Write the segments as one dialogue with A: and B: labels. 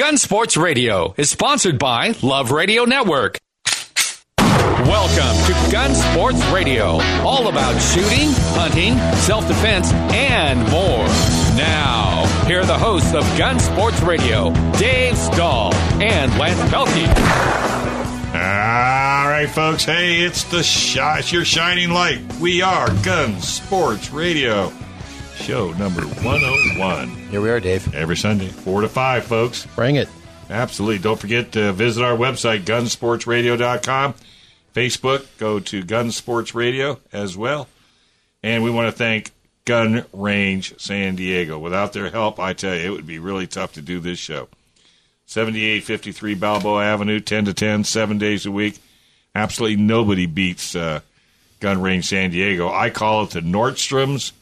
A: Gun Sports Radio is sponsored by Love Radio Network. Welcome to Gun Sports Radio, all about shooting, hunting, self defense, and more. Now, here are the hosts of Gun Sports Radio, Dave Stahl and Lance Pelkey.
B: All right, folks. Hey, it's the shot. It's your shining light. We are Gun Sports Radio, show number 101.
C: Here we are, Dave.
B: Every Sunday, 4 to 5, folks.
C: Bring it.
B: Absolutely. Don't forget to visit our website, gunsportsradio.com. Facebook, go to Gun Sports Radio as well. And we want to thank Gun Range San Diego. Without their help, I tell you, it would be really tough to do this show. 7853 Balboa Avenue, 10 to 10, seven days a week. Absolutely nobody beats uh, Gun Range San Diego. I call it the Nordstrom's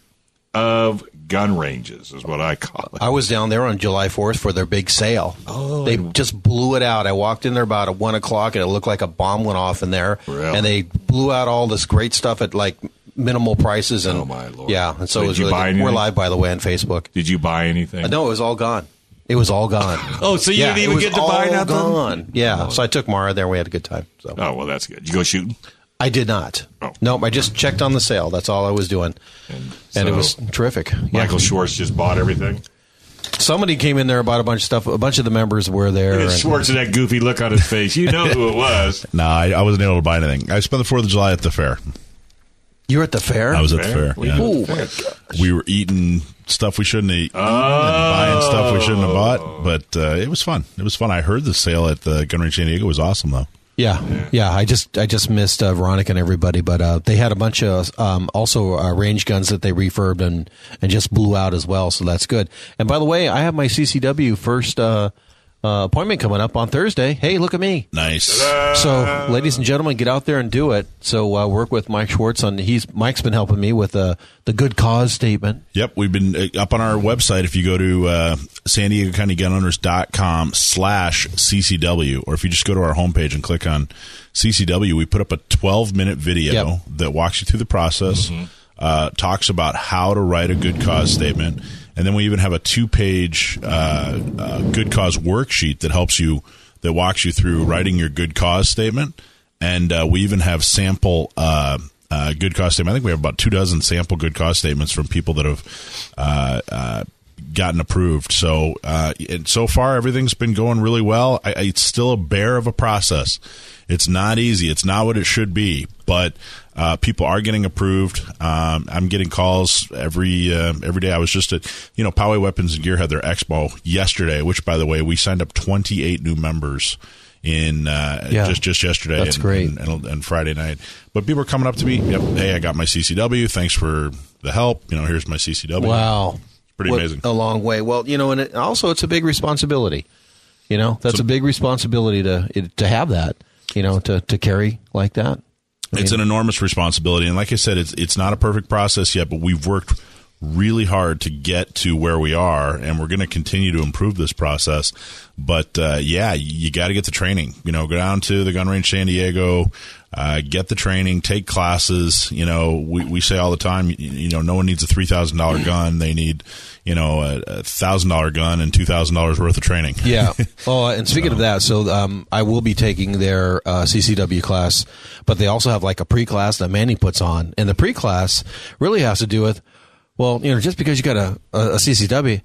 B: of gun ranges, is what I call it.
C: I was down there on July 4th for their big sale.
B: Oh.
C: They just blew it out. I walked in there about at 1 o'clock and it looked like a bomb went off in there.
B: Really?
C: And they blew out all this great stuff at like minimal prices. And,
B: Oh, my Lord.
C: Yeah. And so, it was really. We're live, by the way, on Facebook.
B: Did you buy anything?
C: Uh, no, it was all gone. It was all gone.
B: Oh, so you
C: yeah,
B: didn't even get to buy nothing?
C: gone. Yeah. So I took Mara there and we had a good time. So
B: Oh, well, that's good. You go shooting?
C: I did not.
B: Oh.
C: Nope. I just checked on the sale. That's all I was doing.
B: And,
C: And it was terrific. Yeah.
B: Michael Schwartz just bought everything.
C: Somebody came in there bought a bunch of stuff. A bunch of the members were there.
B: And
C: and-
B: Schwartz and that goofy look on his face. You know who it was.
D: No, I, I wasn't able to buy anything. I spent the Fourth of July at the fair.
C: You were at the fair?
D: I was at the
B: Fair?
D: fair.
B: What
D: yeah.
C: Oh, my
B: fair?
D: We were eating stuff we shouldn't eat and buying stuff we shouldn't have bought. But uh, it was fun. It was fun. I heard the sale at the Gun Range San Diego was awesome, though.
C: Yeah, yeah. I just I just missed uh, Veronica and everybody, but uh, they had a bunch of um, also uh, range guns that they refurbed and and just blew out as well. So that's good. And by the way, I have my CCW first uh, appointment coming up on Thursday. Hey, look at me.
D: Nice.
C: So, ladies and gentlemen, get out there and do it. So, uh, work with Mike Schwartz on. He's Mike's been helping me with uh, the good cause statement.
D: Yep, we've been uh, up on our website. If you go to uh, San Diego County Gunowners.com slash CCW, or if you just go to our homepage and click on CCW, we put up a 12 minute video
C: Yep.
D: that walks you through the process, uh, talks about how to write a good cause statement, and then we even have a two page uh, uh, good cause worksheet that helps you, that walks you through writing your good cause statement. And uh, we even have sample uh, uh, good cause statement. I think we have about two dozen sample good cause statements from people that have uh, gotten approved. So, so far everything's been going really well. I, it's still a bear of a process. It's not easy. It's not what it should be, but uh, people are getting approved. Um, I'm getting calls every uh, every day. I was just at you know Poway Weapons and Gear had their expo yesterday, which by the way we signed up 28 new members in uh,
C: Yeah.
D: just just yesterday.
C: That's
D: and,
C: great.
D: And, and, and Friday night. But people are coming up to me. Yep, hey, I got my CCW. Thanks for the help. You know, here's my CCW.
C: Wow,
D: Pretty
C: What
D: amazing.
C: A long way. Well, you know, and it, also it's a big responsibility. You know, that's a big responsibility to to have that. You know, to to carry like that. I
D: it's
C: mean-
D: an enormous responsibility, and like I said, it's it's not a perfect process yet, but we've worked really hard to get to where we are, and we're going to continue to improve this process. But uh, yeah, you got to get the training. You know, go down to the gun range San Diego, uh, get the training, take classes. You know, we we say all the time, you, you know, no one needs a three thousand dollar gun; they need you know a thousand dollar gun and two thousand dollars worth of training.
C: Yeah. Oh, and speaking of that, so um, I will be taking their uh, CCW class, but they also have like a pre-class that Manny puts on, and the pre-class really has to do with, well, you know, just because you got a, a, a CCW,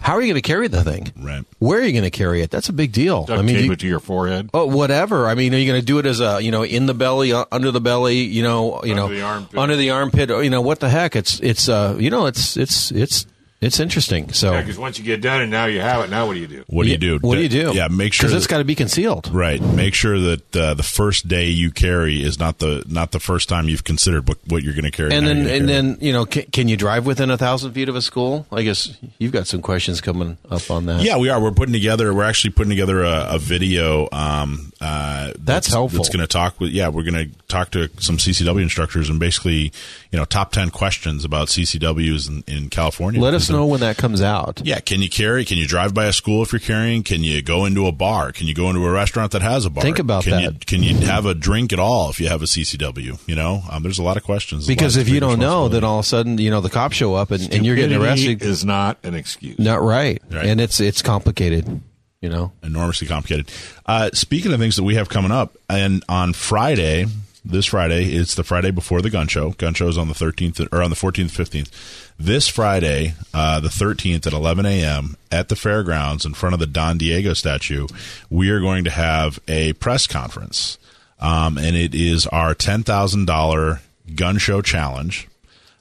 C: how are you going to carry the thing?
D: Right.
C: Where are you going to carry it? That's a big deal.
B: Duct
C: I mean,
B: tape
C: you-
B: it to your forehead.
C: Oh, whatever. I mean, are you going to do it as a, you know, in the belly, uh, under the belly, you know, you know,
B: the armpit.
C: under the armpit, you know, what the heck? It's, it's, uh, you know, it's, it's, it's, it's interesting. So,
B: Yeah, because once you get done and now you have it, now what do you do?
D: What do you do?
C: What do you do?
D: Yeah, make sure
C: because it's
D: that-
C: got to be concealed.
D: Right. Make sure that uh, the first day you carry is not the not the first time you've considered what, what you're going to carry.
C: And then,
D: you're
C: and
D: carry.
C: then, you know, can, can you drive within a thousand feet of a school? I guess you've got some questions coming up on that.
D: yeah, we are. We're putting together. We're actually putting together a, a video. Um, uh, that's,
C: helpful.
D: That's going to talk with. Yeah, we're going to talk to some CCW instructors and basically, you know, top ten questions about CCWs in, in California.
C: Let us
D: Because
C: know when that comes out.
D: Yeah, can you carry? Can you drive by a school if you're carrying? Can you go into a bar? Can you go into a restaurant that has a bar?
C: Think about
D: can
C: that.
D: You, can you have a drink at all if you have a CCW? You know, um, there's a lot of questions. There's a lot
C: Because if you don't know, then all of a sudden, you know, the cops show up and, and you're getting arrested.
B: is not an excuse.
C: Not right.
D: Right.
C: And it's, it's complicated. You know,
D: enormously complicated. Uh, speaking of things that we have coming up, and on Friday, this Friday, it's the Friday before the gun show. Gun show is on the 13th or on the 14th, 15th. This Friday, uh, the 13th at 11 a.m. at the fairgrounds in front of the Don Diego statue, we are going to have a press conference. Um, and it is our $10,000 gun show challenge.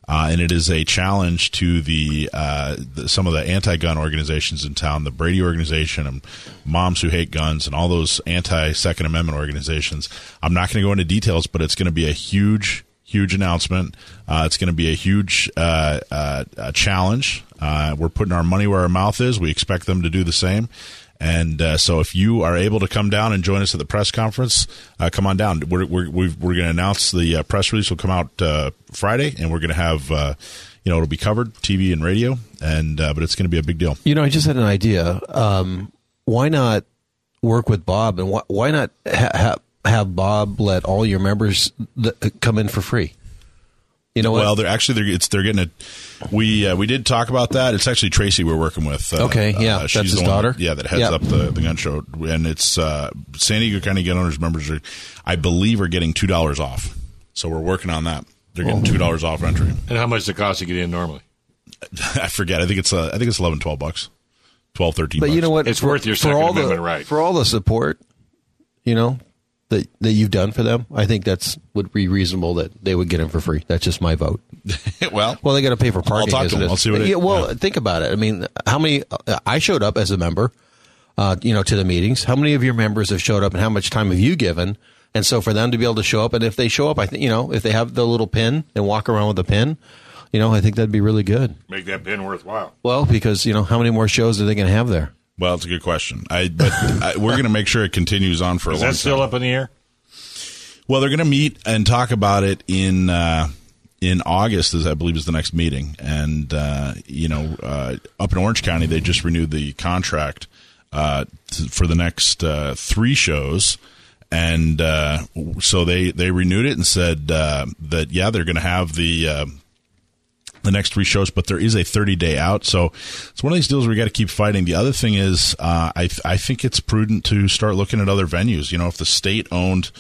D: Uh, and it is a challenge to the, uh, the, some of the anti-gun organizations in town, the Brady organization and Moms Who Hate Guns, and all those anti-Second Amendment organizations. I'm not going to go into details, but it's going to be a huge, huge announcement. Uh, it's going to be a huge uh, uh, challenge. Uh, we're putting our money where our mouth is. We expect them to do the same. And uh, so, if you are able to come down and join us at the press conference, uh, come on down. We're we're, we're going to announce the uh, press release will come out uh, Friday, and we're going to have uh, you know it'll be covered TV and radio, and uh, but it's going to be a big deal.
C: You know, I just had an idea. Um, why not work with Bob, and why, why not ha- have Bob let all your members th- come in for free? You know what?
D: Well, they're actually they're it's they're getting it. We uh, we did talk about that. It's actually Tracy we're working with. Uh,
C: Okay, yeah,
D: uh,
C: that's
D: she's
C: his
D: the one-
C: daughter?
D: yeah, that heads
C: Yep.
D: up the, the gun show, and it's uh, San Diego County gun owners members are, I believe, are getting two dollars off. So we're working on that. They're getting two dollars off entry.
B: And how much does it cost to get in normally?
D: I forget. I think it's uh, I think it's 11, 12 bucks, 12, 13
C: but
D: bucks.
C: you know what?
B: It's worth your Second
C: all
B: Amendment
C: the,
B: right.
C: For all the support, you know, that that you've done for them, I think that's would be reasonable that they would get them for free. That's just my vote.
D: well,
C: Well, they got to pay for parking.
D: I'll talk to
C: it
D: them.
C: is.
D: I'll see what it-
C: well,
D: yeah.
C: think about it. I mean, how many? Uh, I showed up as a member, uh, you know, to the meetings. How many of your members have showed up, and how much time have you given? And so, for them to be able to show up, and if they show up, I think you know, if they have the little pin and walk around with the pin, you know, I think that'd be really good.
B: Make that pin worthwhile.
C: Well, because you know, how many more shows are they going to have there?
D: Well, it's a good question. I but I, we're going to make sure it continues on for a long.
B: Is that still
D: time.
B: up in the air?
D: Well, they're going to meet and talk about it in uh, in August, as I believe is the next meeting. And uh, you know, uh, up in Orange County, they just renewed the contract uh, t- for the next uh, three shows. And uh, so they, they renewed it and said uh, that yeah they're going to have the uh, the next three shows, but there is a 30 day out. So it's one of these deals where you got to keep fighting. The other thing is, uh, I, th- I think it's prudent to start looking at other venues. You know, if the state owned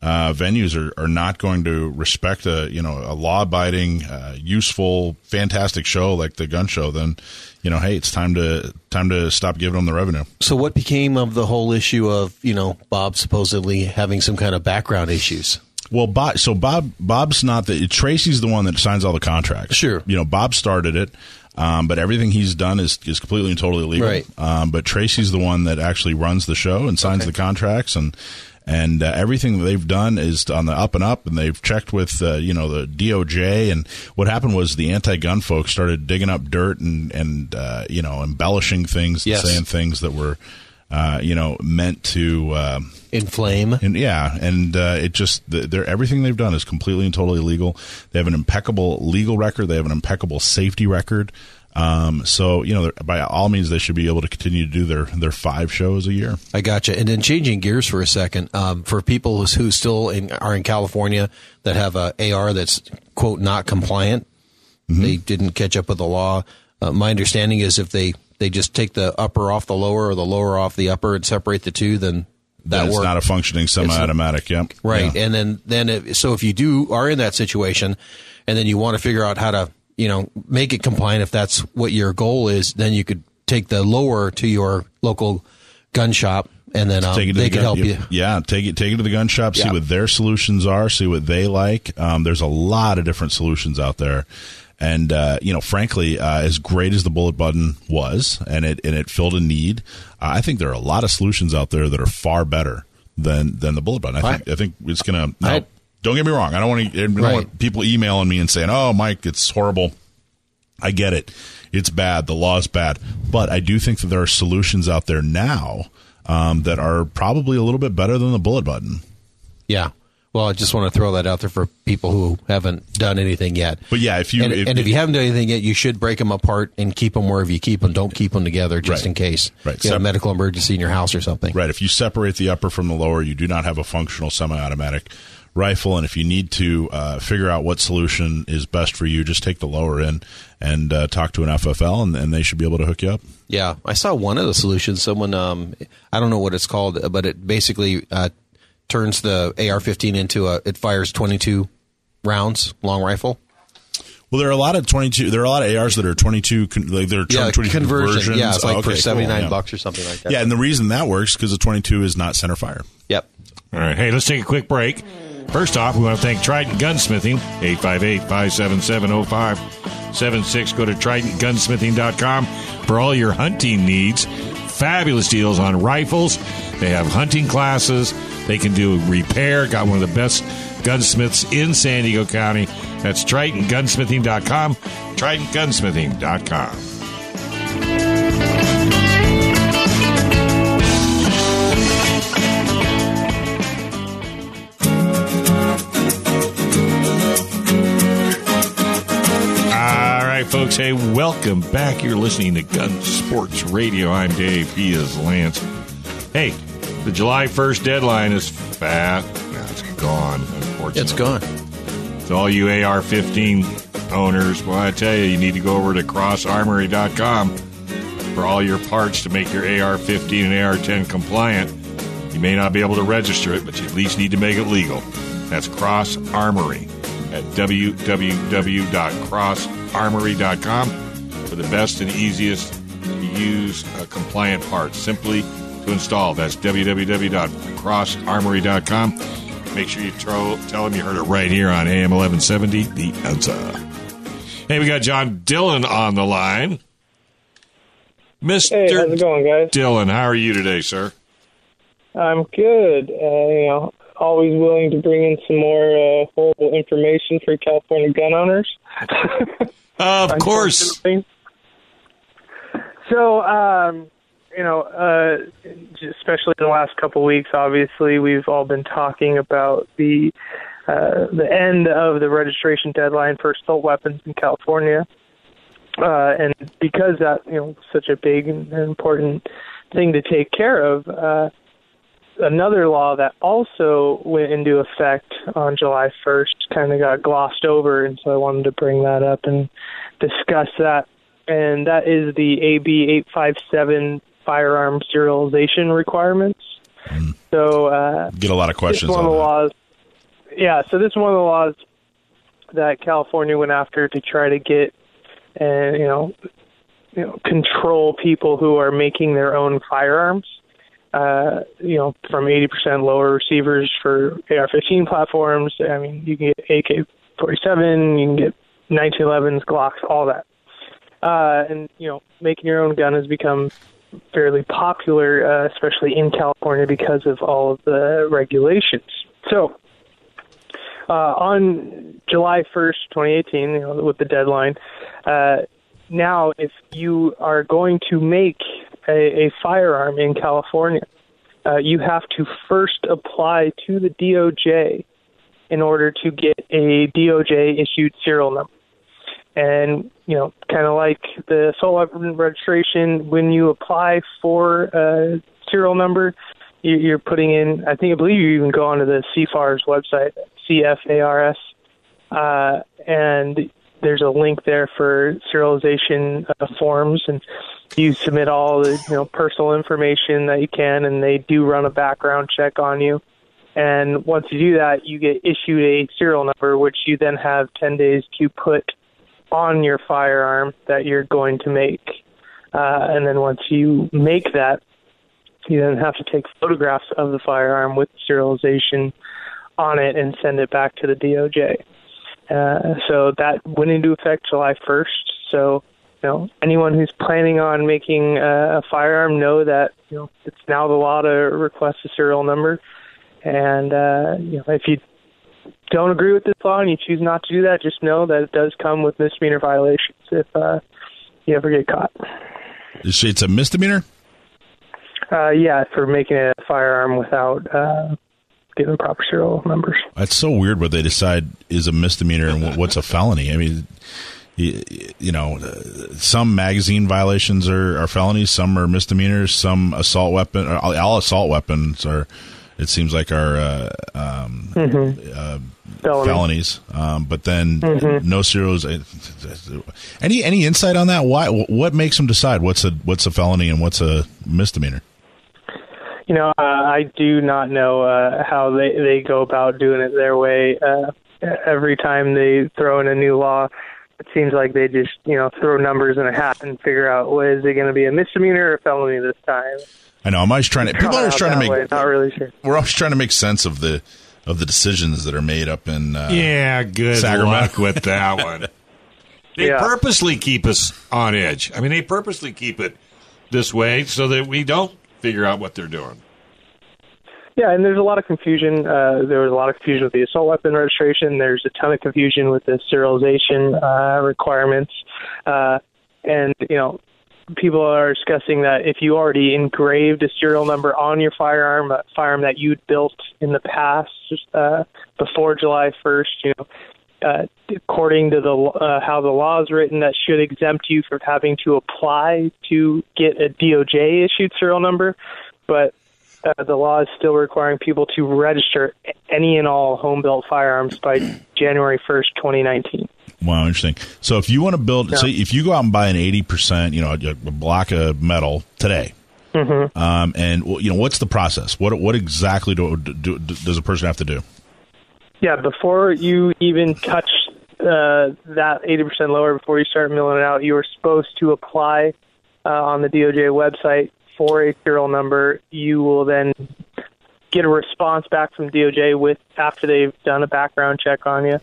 D: uh, venues are, are not going to respect a, you know, a law abiding, uh, useful, fantastic show like the gun show, then, you know, hey, it's time to, time to stop giving them the revenue.
C: So, what became of the whole issue of you know Bob supposedly having some kind of background issues?
D: Well, Bob, so Bob, Bob's not the Tracy's the one that signs all the contracts.
C: Sure.
D: you know Bob started it, um, but everything he's done is is completely and totally legal.
C: Right.
D: Um, but Tracy's the one that actually runs the show and signs
C: Okay.
D: the contracts and. And uh, everything that they've done is on the up and up, and they've checked with uh, you know the DOJ. And what happened was the anti-gun folks started digging up dirt and and uh, you know embellishing things,
C: Yes.
D: and saying things that were uh, you know meant to um,
C: Inflame.
D: and yeah, and uh, it just they're everything they've done is completely and totally legal. They have an impeccable legal record. They have an impeccable safety record. Um, so you know, by all means, they should be able to continue to do their their five shows a year.
C: I gotcha. And then changing gears for a second, um, for people who still in, are in California that have a AR that's quote not compliant, they didn't catch up with the law. Uh, my understanding is if they they just take the upper off the lower or the lower off the upper and separate the two, then that
D: That's
C: works.
D: not a functioning semi-automatic. Yep.
C: Right.
D: Yeah.
C: And then, then if, so if you do are in that situation and then you want to figure out how to, you know, make it compliant, if that's what your goal is, then you could take the lower to your local gun shop and then um,
D: Take it to
C: they
D: the
C: can
D: gun,
C: help you.
D: Yeah, take it take it to the gun shop. See
C: Yeah.
D: what their solutions are. See what they like. Um, there's a lot of different solutions out there, and uh, you know, frankly, uh, as great as the bullet button was, and it and it filled a need, uh, I think there are a lot of solutions out there that are far better than than the bullet button. I think I, think it's gonna.
C: I-
D: don't get me wrong. I don't want to. I
C: Right.
D: want people emailing me and saying, "Oh, Mike, it's horrible." I get it. It's bad. The law is bad. But I do think that there are solutions out there now um, that are probably a little bit better than the bullet button.
C: Yeah. Well, I just want to throw that out there for people who haven't done anything yet.
D: But yeah, if you
C: and,
D: if,
C: and if you haven't done anything yet, you should break them apart and keep them wherever you keep them. Don't keep them together just
D: Right.
C: in case
D: Right.
C: you have a medical emergency in your house or something.
D: right, if you separate the upper from the lower, you do not have a functional semi-automatic rifle, and if you need to uh, figure out what solution is best for you, just take the lower end and uh, talk to an FFL, and, and, they should be able to hook you up.
C: Yeah, I saw one of the solutions. Someone, um, I don't know what it's called, but it basically uh, turns the AR-15 into a. It fires 22 rounds, long rifle.
D: Well, there are a lot of 22. There are a lot of ARs that are 22. Like they're
C: yeah,
D: 22
C: conversion.
D: conversions.
C: Yeah, it's like
D: okay,
C: for 79
D: cool, yeah.
C: bucks or something like that.
D: Yeah, and the reason that works because the 22 is not center fire.
C: Yep.
B: All right. Hey, let's take a quick break. First off, we want to thank Trident Gunsmithing, 858-577-0576. Go to tridentgunsmithing.com for all your hunting needs. Fabulous deals on rifles. They have hunting classes. They can do repair. Got one of the best gunsmiths in San Diego County. That's tridentgunsmithing.com. tridentgunsmithing.com. right, folks. Hey, welcome back. You're listening to Gun Sports Radio. I'm Dave. He is Lance. Hey, the July 1st deadline is fast. No, it's gone, unfortunately.
C: It's gone.
B: So all you AR-15 owners, well, I tell you, you need to go over to crossarmory.com for all your parts to make your AR-15 and AR-10 compliant. You may not be able to register it, but you at least need to make it legal. That's Cross Armory at www.crossarmory.com for the best and easiest to use uh, compliant parts. Simply to install. That's www.crossarmory.com. Make sure you tro- tell them you heard it right here on AM 1170, The Answer. Hey, we got John Dillon on the line. Mr.
E: Hey, how's it going, guys?
B: Dillon, how are you today, sir?
E: I'm good. Uh, you know, always willing to bring in some more uh, horrible information for California gun owners.
B: Of course.
E: So, um, you know, uh, especially in the last couple of weeks, obviously, we've all been talking about the uh, the end of the registration deadline for assault weapons in California. Uh, and because that, you know, such a big and important thing to take care of, uh, another law that also went into effect on July 1st kind of got glossed over, and so I wanted to bring that up and discuss that. And that is the AB 857 firearm serialization requirements. So, uh,
D: Get a lot of questions
E: one
D: on
E: of the
D: that.
E: laws. Yeah, so this is one of the laws that California went after to try to get and you know, you know, control people who are making their own firearms. Uh, you know, from 80% lower receivers for AR-15 platforms. I mean, you can get AK-47, you can get 1911s, Glocks, all that. Uh, and you know, making your own gun has become fairly popular, uh, especially in California because of all of the regulations. So, uh, on July 1st, 2018, you know, with the deadline, uh, now if you are going to make a, a firearm in California, uh, you have to first apply to the DOJ in order to get a DOJ issued serial number. And, you know, kind of like the assault weapon registration, when you apply for a serial number, you- you're putting in, I think, I believe you even go onto the CFARS website, CFARS, uh, and there's a link there for serialization uh, forms, and you submit all the you know personal information that you can, and they do run a background check on you. And once you do that, you get issued a serial number, which you then have 10 days to put on your firearm that you're going to make. Uh, and then once you make that, you then have to take photographs of the firearm with serialization on it and send it back to the DOJ. Uh, so that went into effect July 1st. So, you know, anyone who's planning on making uh, a firearm know that you know it's now the law to request a serial number. And uh, you know, if you don't agree with this law and you choose not to do that, just know that it does come with misdemeanor violations if uh, you ever get caught.
D: It's, it's a misdemeanor.
E: Uh, yeah, for making a firearm without uh, getting proper serial numbers.
D: That's so weird. What they decide is a misdemeanor and what's a felony. I mean, you, you know, uh, some magazine violations are, are felonies, some are misdemeanors, some assault weapon, or all assault weapons are it seems like are uh, um, uh,
E: Felony.
D: felonies. Um, but then no serials. uh, Any any insight on that? Why? What makes them decide what's a what's a felony and what's a misdemeanor?
E: You know, uh, I do not know uh, how they they go about doing it their way. Uh, every time they throw in a new law, it seems like they just you know throw numbers in a hat and figure out well, is it going to be a misdemeanor or a felony this time.
D: I know. I'm always trying to. People are always trying to make.
E: way, not really sure.
D: We're always trying to make sense of the of the decisions that are made up in. Uh,
B: Yeah, good
D: Sacramento.
B: luck with that one. They
E: Yeah.
B: purposely keep us on edge. I mean, they purposely keep it this way so that we don't figure out what they're doing.
E: Yeah, and there's a lot of confusion. Uh, there was a lot of confusion with the assault weapon registration. There's a ton of confusion with the serialization uh, requirements, uh, and you know, people are discussing that if you already engraved a serial number on your firearm, a firearm that you'd built in the past uh, before July 1st, you know. Uh, according to the uh, how the law is written, that should exempt you from having to apply to get a DOJ issued serial number. But uh, the law is still requiring people to register any and all home built firearms by January 1st, 2019.
D: Wow, interesting. So if you want to build, so if you go out and buy an eighty percent, you know, a a block of metal today,
E: Mm-hmm.
D: um, and you know, what's the process? What what exactly do, do, does a person have to do?
E: Yeah, before you even touch uh, that 80% lower, before you start milling it out, you are supposed to apply uh, on the DOJ website for a serial number. You will then get a response back from DOJ with after they've done a background check on you.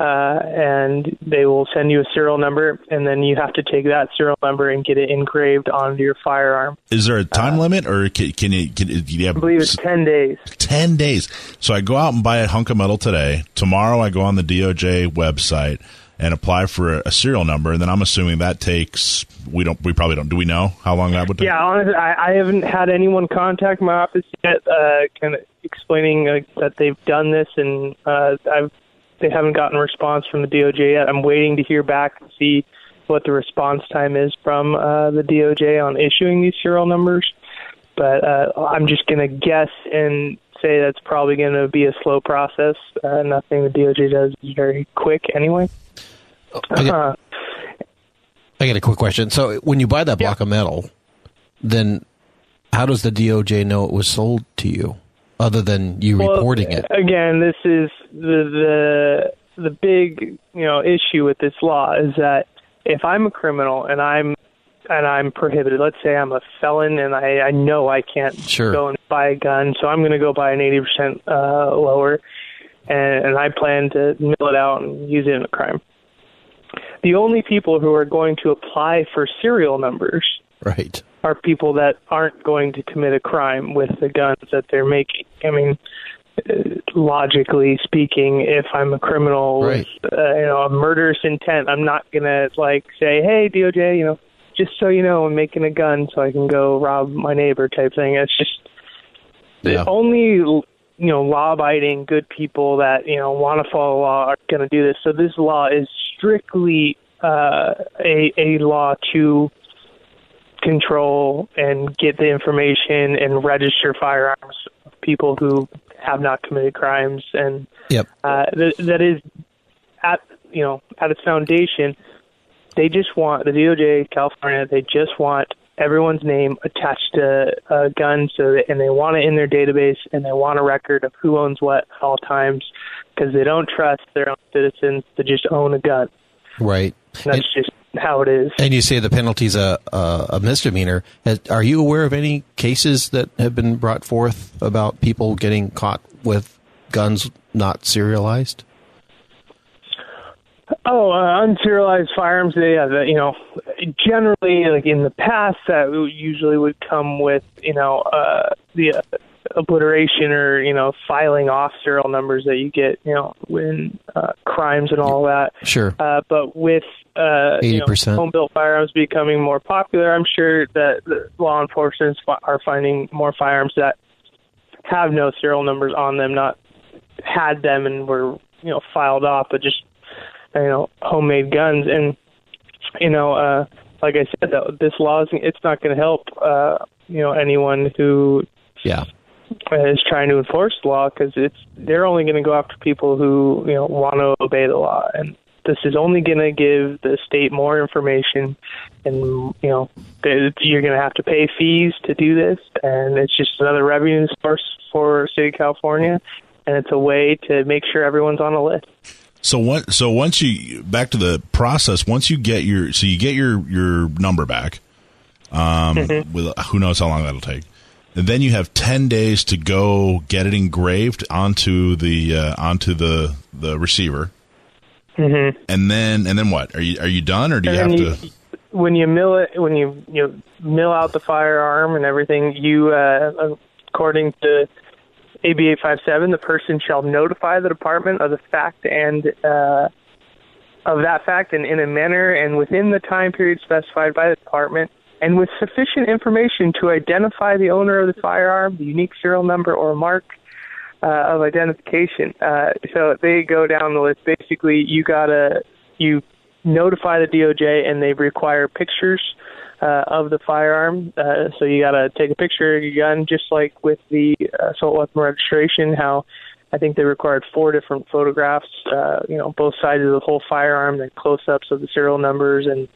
E: Uh, and they will send you a serial number, and then you have to take that serial number and get it engraved onto your firearm.
D: Is there a time limit, or can, can you can, you have
E: Uh, I believe it's 10 days.
D: 10 days. So I go out and buy a hunk of metal today. Tomorrow I go on the DOJ website and apply for a, serial number. And then I'm assuming that takes, we don't, we probably don't, do we know how long that would take?
E: Yeah, honestly, I, I haven't had anyone contact my office yet, uh, kind of explaining uh, that they've done this, and uh, I've they haven't gotten a response from the DOJ yet. I'm waiting to hear back and see what the response time is from uh, the DOJ on issuing these serial numbers. But uh, I'm just going to guess and say that's probably going to be a slow process. Uh, nothing the DOJ does is very quick anyway.
C: I got,
E: Uh,
C: I got a quick question. So when you buy that block of metal, then how does the DOJ know it was sold to you, other than you
E: Well,
C: reporting it?
E: Again, this is the the the big you know issue with this law is that if I'm a criminal and I'm and I'm prohibited, let's say I'm a felon and I I know I can't
C: Sure.
E: go and buy a gun, so I'm going to go buy an 80% uh, lower, and, and I plan to mill it out and use it in a crime. The only people who are going to apply for serial numbers
C: Right.
E: are people that aren't going to commit a crime with the guns that they're making. I mean, uh, logically speaking, if I'm a criminal
C: Right.
E: with uh, you know a murderous intent, I'm not gonna like say, "Hey, DOJ, you know, just so you know, I'm making a gun so I can go rob my neighbor," type thing. It's just
C: Yeah.
E: the only you know law-abiding good people that you know want to follow law are going to do this. So this law is strictly uh, a a law to control and get the information and register firearms of people who have not committed crimes and
C: Yep.
E: uh, th- that is at you know at its foundation they just want the DOJ California they just want everyone's name attached to a gun so that, and they want it in their database and they want a record of who owns what at all times because they don't trust their own citizens to just own a gun
C: Right.
E: that's
C: And,
E: just how it is
C: and you say the penalty's a, a, a misdemeanor. Has- Are you aware of any cases that have been brought forth about people getting caught with guns not serialized?
E: Oh, uh, unserialized firearms. They, uh, the, you know, generally, like in the past, that usually would come with, you know, uh, the uh, obliteration or you know filing off serial numbers that you get, you know, when uh, crimes and all that.
C: Sure.
E: Uh, but with uh, you know,
C: 80%.
E: home-built firearms becoming more popular, I'm sure that the law enforcement are finding more firearms that have no serial numbers on them, not had them and were you know filed off, but just you know homemade guns. And you know, uh, like I said, though, this law is it's not going to help uh, you know anyone who
C: Yeah.
E: is trying to enforce the law because it's they're only going to go after people who you know want to obey the law, and this is only going to give the state more information, and you know you're going to have to pay fees to do this, and it's just another revenue source for state of California, and it's a way to make sure everyone's on a list.
D: So what? So once you back to the process, once you get your so you get your your number back, um, mm-hmm. with who knows how long that'll take. And then you have ten days to go get it engraved onto the uh, onto the the receiver.
E: Mm-hmm.
D: And then and then what? Are you are you done or do you and have you, to?
E: When you mill it, when you you know, mill out the firearm and everything, you uh, according to AB 857, the person shall notify the department of the fact and uh, of that fact and in a manner and within the time period specified by the department and with sufficient information to identify the owner of the firearm, the unique serial number or mark uh, of identification. Uh, so they go down the list. Basically, you gotta you notify the DOJ and they require pictures uh, of the firearm. Uh, so you got to take a picture of your gun, just like with the assault weapon registration. How I think they required four different photographs. Uh, you know, both sides of the whole firearm, then close-ups of the serial numbers and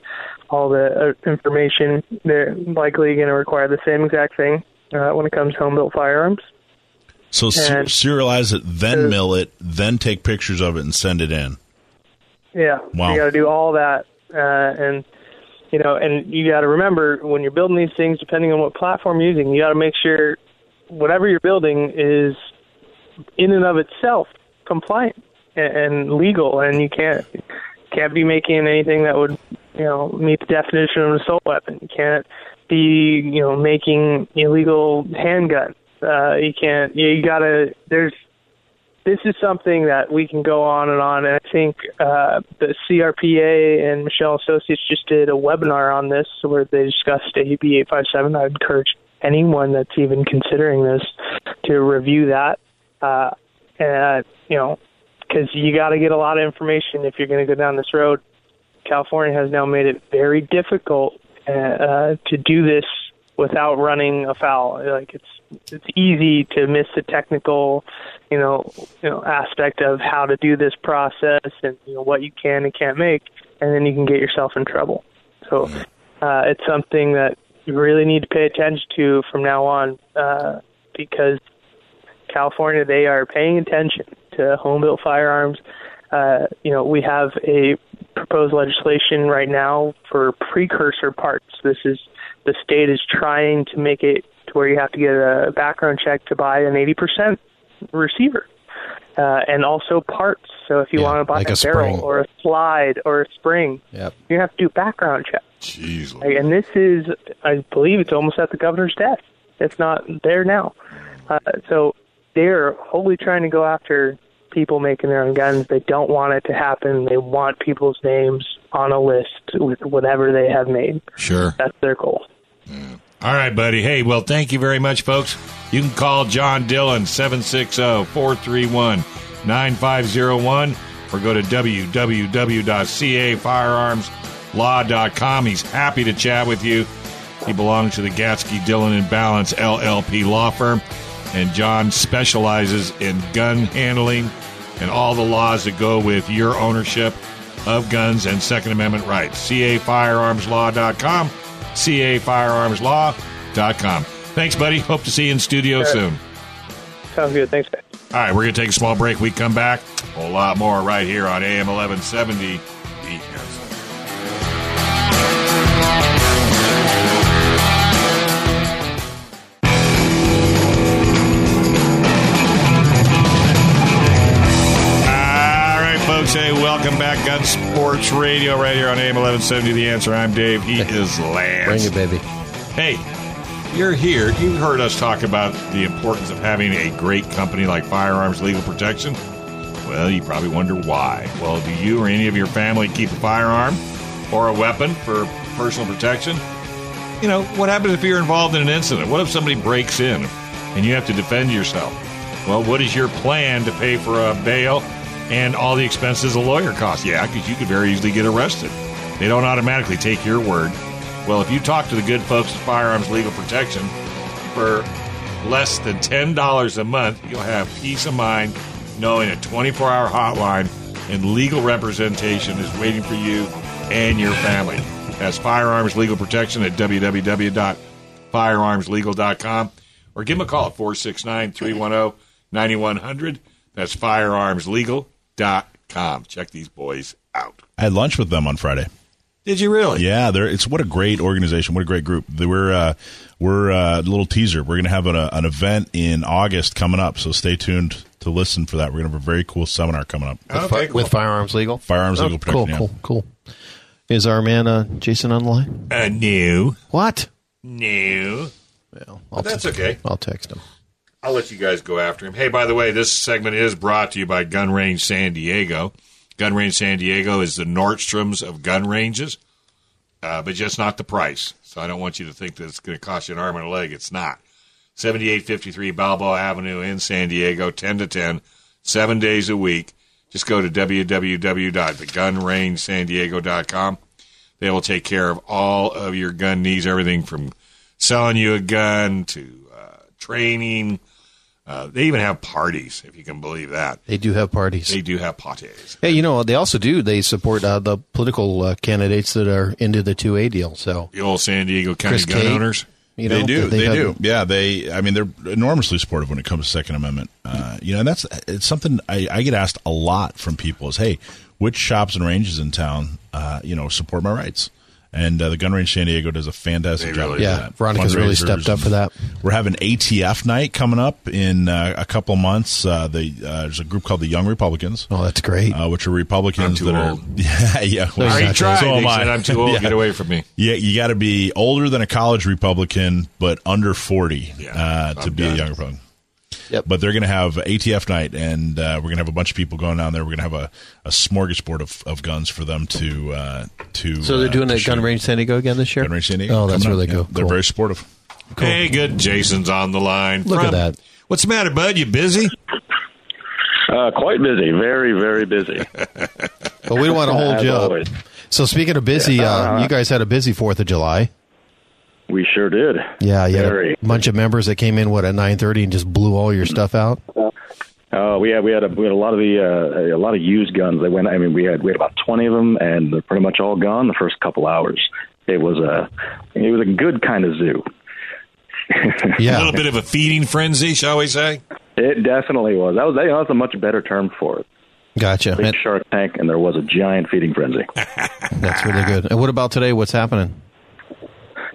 E: all the uh, information. They're likely going to require the same exact thing uh, when it comes to home-built firearms.
D: So ser- serialize it, then mill it, then take pictures of it and send it in.
E: Yeah,
D: wow.
E: you got to do all that, uh, and you know, and you got to remember when you're building these things, depending on what platform you're using, you got to make sure whatever you're building is in and of itself compliant and, legal, and you can't can't be making anything that would you know meet the definition of an assault weapon. You can't be you know making illegal handguns. Uh, you can't. You, you gotta. There's this is something that we can go on and on. And I think uh, the CRPA and Michel Associates just did a webinar on this where they discussed AB 857. I would encourage anyone that's even considering this to review that. Uh, and, you know, because you got to get a lot of information if you're going to go down this road. California has now made it very difficult uh, uh, to do this without running afoul. Like it's it's easy to miss the technical, you know, you know aspect of how to do this process and you know what you can and can't make, and then you can get yourself in trouble. So uh, it's something that you really need to pay attention to from now on uh, because California they are paying attention to home built firearms. Uh, you know, we have a proposed legislation right now for precursor parts. This is the state is trying to make it to where you have to get a background check to buy an 80% receiver. Uh, and also parts. So if you
C: Yeah,
E: want to buy
C: like
E: a,
C: a
E: barrel
C: spring.
E: or a slide or a spring,
C: Yep.
E: you have to do background check.
B: Jeez.
E: Like, and this is, I believe, it's almost at the governor's desk. It's not there now. Uh, so they're wholly trying to go after people making their own guns. They don't want it to happen. They want people's names on a list with whatever they have made.
B: Sure.
E: That's their goal.
B: All right, buddy. Hey, well, thank you very much, folks. You can call John Dillon, 760 431 9501, or go to www.cafirearmslaw.com. He's happy to chat with you. He belongs to the Gatzke Dillon and Ballance LLP law firm, and John specializes in gun handling and all the laws that go with your ownership of guns and Second Amendment rights. cafirearmslaw.com, cafirearmslaw.com. Thanks, buddy. Hope to see you in studio soon.
E: Sounds good. Thanks, guys.
B: All right, we're going to take a small break. We come back. A lot more right here on AM 1170. Folks. Hey, welcome back. Gun Sports Radio right here on AM 1170. The Answer. I'm Dave. He is Lance.
C: Bring it, baby.
B: Hey, you're here. You heard us talk about the importance of having a great company like Firearms Legal Protection. Well, you probably wonder why. Well, do you or any of your family keep a firearm or a weapon for personal protection? You know, what happens if you're involved in an incident? What if somebody breaks in and you have to defend yourself? Well, what is your plan to pay for a bail and all the expenses a lawyer costs? Yeah, because you could very easily get arrested. They don't automatically take your word. Well, if you talk to the good folks at Firearms Legal Protection for less than $10 a month, you'll have peace of mind knowing a 24 hour hotline and legal representation is waiting for you and your family. That's firearms legal protection at www.firearmslegal.com or give them a call at 469 310 9100. That's firearmslegal.com. Check these boys out.
D: I had lunch with them on Friday.
B: Did you really?
D: Yeah, they're, it's what a great organization. What a great group. They we're uh, we're uh, a little teaser. We're going to have an, uh, an event in August coming up, so stay tuned to listen for that. We're going to have a very cool seminar coming up.
B: Okay, cool.
C: with firearms legal.
D: Firearms
C: Oh,
D: legal
C: cool,
D: protection.
C: cool, cool. Is our man uh, Jason on the line?
B: Uh, no.
C: What?
B: New.
C: Well, I'll
B: That's
C: te-
B: okay.
C: I'll text him.
B: I'll let you guys go after him. Hey, by the way, this segment is brought to you by Gun Range San Diego. Gun Range San Diego is the Nordstroms of gun ranges, uh, but just not the price. So I don't want you to think that it's going to cost you an arm and a leg. It's not. 7853 Balboa Avenue in San Diego, 10 to 10, seven days a week. Just go to www.thegunrangesandiego.com. They will take care of all of your gun needs, everything from selling you a gun to training. Uh, they even have parties, if you can believe that.
C: They do have parties.
B: They do have parties.
C: hey, you know they also do. They support uh, the political uh, candidates that are into the two A deal. So
B: The old San Diego County
C: Chris
B: gun
C: Cade.
B: owners.
C: you know
D: they do. They,
C: have-
D: do. Yeah, they. I mean, they're enormously supportive when it comes to Second Amendment. Uh, you know, and that's it's something I, I get asked a lot from people. Is hey, which shops and ranges in town, uh, you know, support my rights? And uh, the Gun Range San Diego does a fantastic
B: They
D: job.
B: really
C: Yeah,
D: that.
C: Veronica's really stepped up for that.
D: We're having ATF night coming up in uh, a couple months. Uh, the uh, there's a group called the Young Republicans.
C: Oh, that's great.
D: Uh, which are Republicans
B: I'm too
D: that
B: old.
D: are yeah yeah.
C: No,
B: I already
C: Exactly.
B: tried.
D: So
B: they
D: am I.
B: I'm too old.
D: Yeah.
B: Get away from me.
D: Yeah, you got to be older than a college Republican, but under forty
B: Yeah,
D: uh, to
B: I'm
D: be a
B: done.
D: young Republican.
C: Yep.
D: But they're going to have ATF night, and uh, we're going to have a bunch of people going down there. We're going to have a, a smorgasbord of, of guns for them to uh, to.
C: so they're
D: uh,
C: doing
D: to
C: it Gun. Range San Diego again this year.
D: Gun Range San Diego.
C: Oh, that's
D: coming up.
C: really
D: Yeah,
C: cool.
D: They're very supportive.
B: Hey, good. Jason's on the line.
C: Look at that.
B: What's the matter, bud? You busy?
F: Uh, quite busy, very, very busy.
C: But we don't want to hold
F: As
C: you up. So speaking of busy, uh, you guys had a busy Fourth of July.
F: We sure did.
C: Yeah, yeah.
F: Very.
C: a bunch of members that came in what at nine thirty and just blew all your stuff out.
F: Uh, we had we had a, we had a lot of the uh, a lot of used guns. They went. I mean, we had we had about twenty of them, and they're pretty much all gone the first couple hours. It was a it was a good kind of zoo.
C: Yeah, a
B: little bit of a feeding frenzy, shall we say?
F: It definitely was. That was you know, that's a much better term for it.
C: gotcha.
F: Big
C: And
F: Shark Tank, and there was a giant feeding frenzy.
C: that's really good. And what about today? What's happening?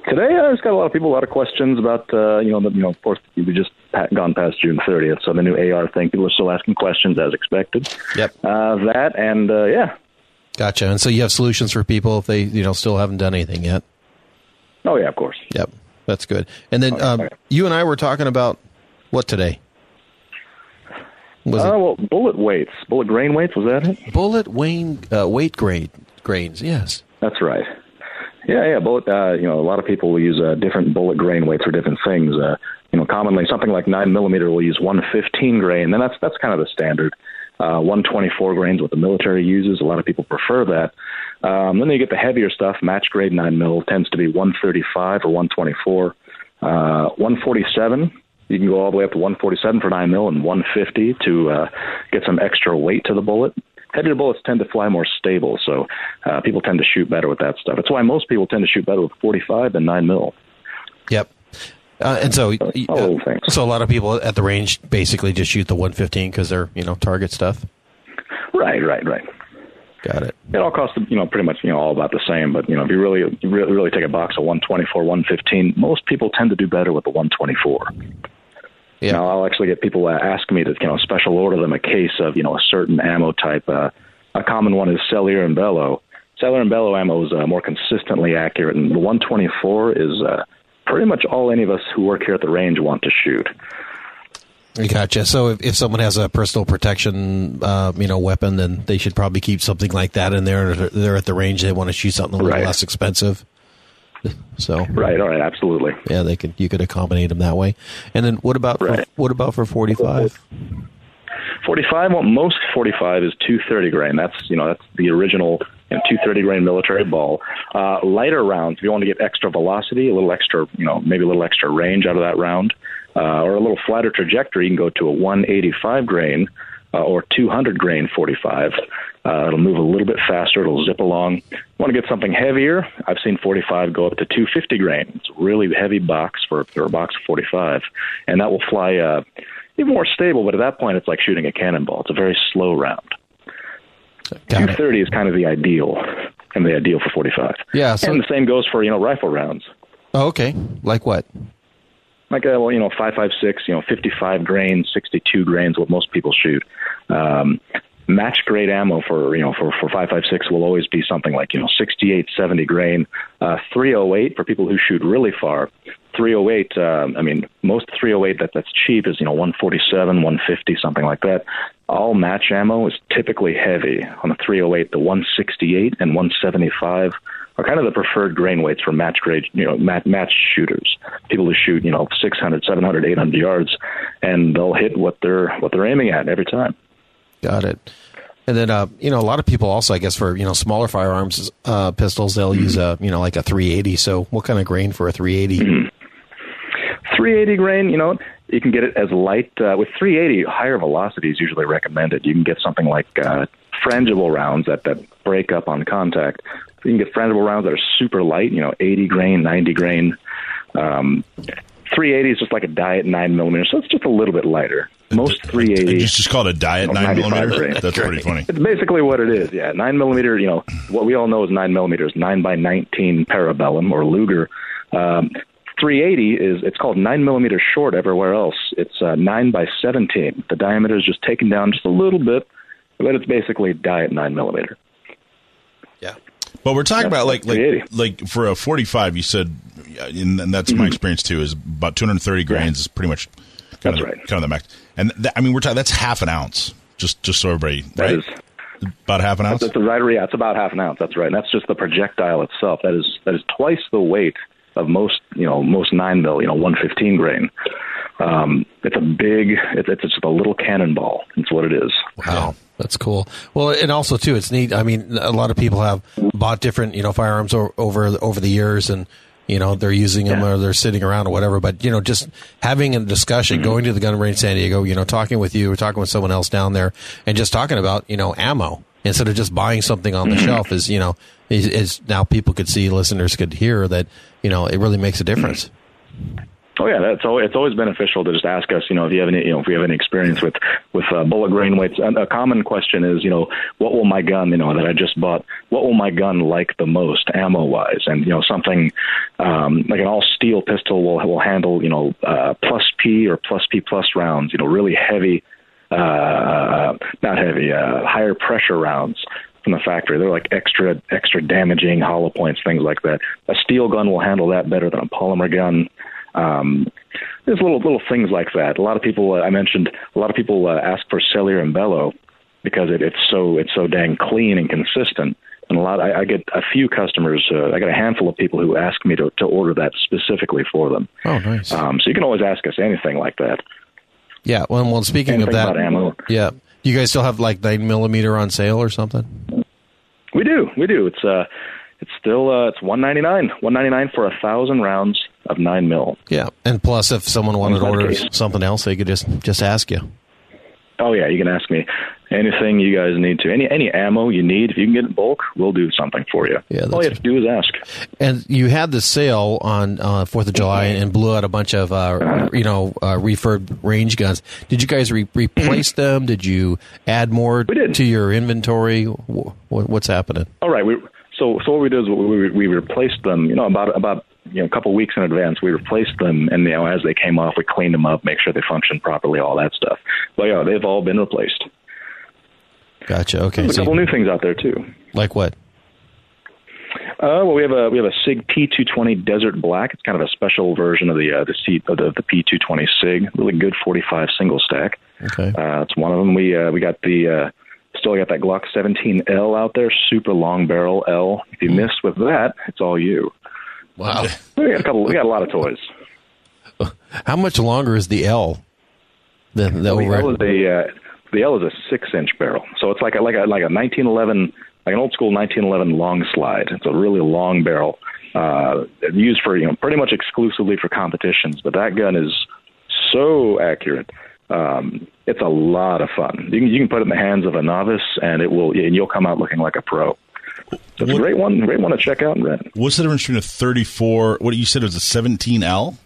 F: Today, I just got a lot of people, a lot of questions about, uh, you know, the, you know, of course, we just gone past June 30th, so the new AR thing. People are still asking questions as expected.
C: Yep.
F: Uh, that and uh, yeah,
C: Gotcha. And so you have solutions for people if they you know still haven't done anything yet.
F: oh yeah, of course.
C: Yep, that's good. And then
F: Okay.
C: um, you and I were talking about what today? Was
F: Uh,
C: it
F: well, bullet weights, bullet grain weights, was that it?
C: bullet Wayne uh, weight grade grains? Yes.
F: That's right. Yeah, yeah. Bullet. Uh, you know, a lot of people will use uh, different bullet grain weights for different things. Uh, you know, commonly something like nine millimeter will use one fifteen grain, and that's that's kind of the standard. Uh, one twenty four grains, what the military uses. A lot of people prefer that. Um, then you get the heavier stuff. Match grade nine mil tends to be one thirty five or one twenty four. Uh, one forty seven. You can go all the way up to 147 for 9 mil and 150 to uh, get some extra weight to the bullet. Heavier bullets tend to fly more stable, so uh, people tend to shoot better with that stuff. That's why most people tend to shoot better with 45 than 9 mil.
C: Yep. Uh, and so, uh,
F: all little
C: so a lot of people at the range basically just shoot the 115 because they're you know target stuff.
F: Right, right, right.
C: Got it.
F: It all costs you know pretty much you know all about the same. But you know if you really really, really take a box of 124, 115, most people tend to do better with the 124.
C: Yeah.
F: Now I'll actually get people ask me to you know special order them a case of you know a certain ammo type. Uh, a common one is Sellier and Bellot. Sellier and Bellot ammo is uh, more consistently accurate, and the 124 is uh, pretty much all any of us who work here at the range want to shoot.
C: Gotcha. So if, if someone has a personal protection, uh, you know, weapon, then they should probably keep something like that in there. They're at the range. They want to shoot something a little
F: Right.
C: less expensive. So
F: Right. All right. Absolutely.
C: yeah, they could you could accommodate them that way. And then what about for, what about for forty five?
F: 45. Well, most 45 is 230 grain. That's you know that's the original you know, 230 grain military ball. Uh, lighter rounds, if you want to get extra velocity, a little extra, you know, maybe a little extra range out of that round, uh, or a little flatter trajectory, you can go to a 185 grain uh, or 200 grain 45. Uh, it'll move a little bit faster. It'll zip along. Want to get something heavier? I've seen 45 go up to 250 grain. It's a really heavy box for, for a box of 45, and that will fly uh, even more stable. But at that point, it's like shooting a cannonball. It's a very slow round.
C: Got
F: 230 is kind of the ideal, and the ideal for 45.
C: Yeah, so-
F: and the same goes for you know rifle rounds.
C: Oh, okay. Like what?
F: like a well, you know, five five six, you know, fifty five grains, sixty two grains, what most people shoot. Um, match grade ammo for you know for for five five six will always be something like you know sixty eight seventy grain, uh, three oh eight for people who shoot really far. 308 um, I mean most 308 that that's cheap is you know 147 150 something like that all match ammo is typically heavy on the 308 the 168 and 175 are kind of the preferred grain weights for match grade, you know, match, match shooters. People who shoot, you know, 600, 700, 800 yards, and they'll hit what they're what they're aiming at every time.
C: Got it. And then, uh, you know, a lot of people also, I guess, for you know smaller firearms, uh, pistols, they'll use a you know like a 380. So, what kind of grain for a 380?
F: 380 grain, you know, you can get it as light uh, with 380. Higher velocity is usually recommended. You can get something like uh, frangible rounds that that break up on contact. You can get frangible rounds that are super light, you know, 80 grain, 90 grain. Um, 380 is just like a diet nine millimeter, so it's just a little bit lighter. Most 380.
D: Just, just call it a diet nine millimeter. That's pretty funny.
F: It's basically what it is. Yeah, nine millimeter. You know what we all know is nine millimeters. Nine by nineteen parabellum or Luger. Um, 380 is it's called nine millimeter short everywhere else. It's uh, nine by 17. The diameter is just taken down just a little bit, but it's basically diet nine millimeter.
C: Yeah.
D: But we're talking
F: Yeah,
D: about like like like for a 45, you said, yeah, and and that's my experience too. Is about 230 grains is pretty much kind
F: Mm-hmm. That's
D: of
F: right.
D: kind of the max. And that, I mean, we're talking that's half an ounce. Just just so everybody right
F: is-
D: about half an ounce.
F: That's the right. Yeah, it's about half an ounce. That's right. And that's just the projectile itself. That is that is twice the weight of most you know most nine mil. You know, 115 grain. Um, it's a big. It's, it's just a little cannonball. That's what it is.
C: Wow, that's cool. Well, and also too, it's neat. I mean, a lot of people have bought different, you know, firearms over over the years, and you know they're using them
F: Yeah.
C: or they're sitting around or whatever. But you know, just having a discussion, mm-hmm. going to the gun range San Diego, you know, talking with you or talking with someone else down there, and just talking about you know ammo instead of just buying something on the mm-hmm. shelf is you know is, is now people could see, listeners could hear that you know it really makes a difference. Mm-hmm.
F: Oh yeah, that's always, it's always beneficial to just ask us, you know, if you have any, you know, if you have any experience with with uh, bullet grain weights. And a common question is, you know, what will my gun, you know, that I just bought, what will my gun like the most, ammo wise? And you know, something um, like an all steel pistol will will handle, you know, uh, plus P or plus P plus rounds, you know, really heavy, uh, not heavy, uh, higher pressure rounds from the factory. They're like extra extra damaging hollow points, things like that. A steel gun will handle that better than a polymer gun. Um, there's little little things like that. A lot of people, uh, I mentioned, a lot of people uh, ask for Sellier and Bellot because it, it's so it's so dang clean and consistent. And a lot, I, I get a few customers. Uh, I got a handful of people who ask me to to order that specifically for them.
C: Oh, nice.
F: Um, so you can always ask us anything like that.
C: Yeah. Well, well speaking
F: Anything
C: of that,
F: about ammo.
C: yeah, you guys still have like nine millimeter on sale or something?
F: We do, we do. It's uh, it's still uh, it's one ninety nine, one ninety nine for a thousand rounds of nine mil.
C: Yeah, and plus, if someone wanted to order
F: case.
C: something else, they could just just ask you.
F: Oh yeah, you can ask me anything you guys need to. Any any ammo you need, if you can get in bulk, we'll do something for you.
C: Yeah,
F: all you have to do is ask.
C: And you had the sale on uh, Fourth of July and blew out a bunch of uh, you know uh, refurb range guns. Did you guys re- replace them? Did you add more to your inventory? Wh- wh- What's happening?
F: All right. We, so so what we did is we, we, we replaced them. You know, about about you know a couple weeks in advance, we replaced them, and you know as they came off, we cleaned them up, make sure they function properly, all that stuff. But yeah, they've all been replaced.
C: Gotcha. Okay.
F: There's a
C: So,
F: couple new things out there too.
C: like what?
F: Uh, well, we have a we have a Sig P220 Desert Black. It's kind of a special version of the uh, the seat of the, the P220 Sig. Really good 45 single stack.
C: Okay.
F: Uh, it's one of them. We uh, we got the uh, still got that Glock 17L out there, super long barrel L. If you miss with that, it's all you.
C: Wow.
F: We got a couple. We got a lot of toys.
C: How much longer is the L than the
F: The
C: over?
F: L is a uh, the L is a six inch barrel, so it's like a, like a like a 1911 like an old school 1911 long slide. It's a really long barrel uh, used for you know pretty much exclusively for competitions. But that gun is so accurate. Um, it's a lot of fun. You can, you can put it in the hands of a novice, and it will, and you'll come out looking like a pro. So it's a great one, great one to check out and rent.
D: What's the difference between a 34? What you said it was a 17L?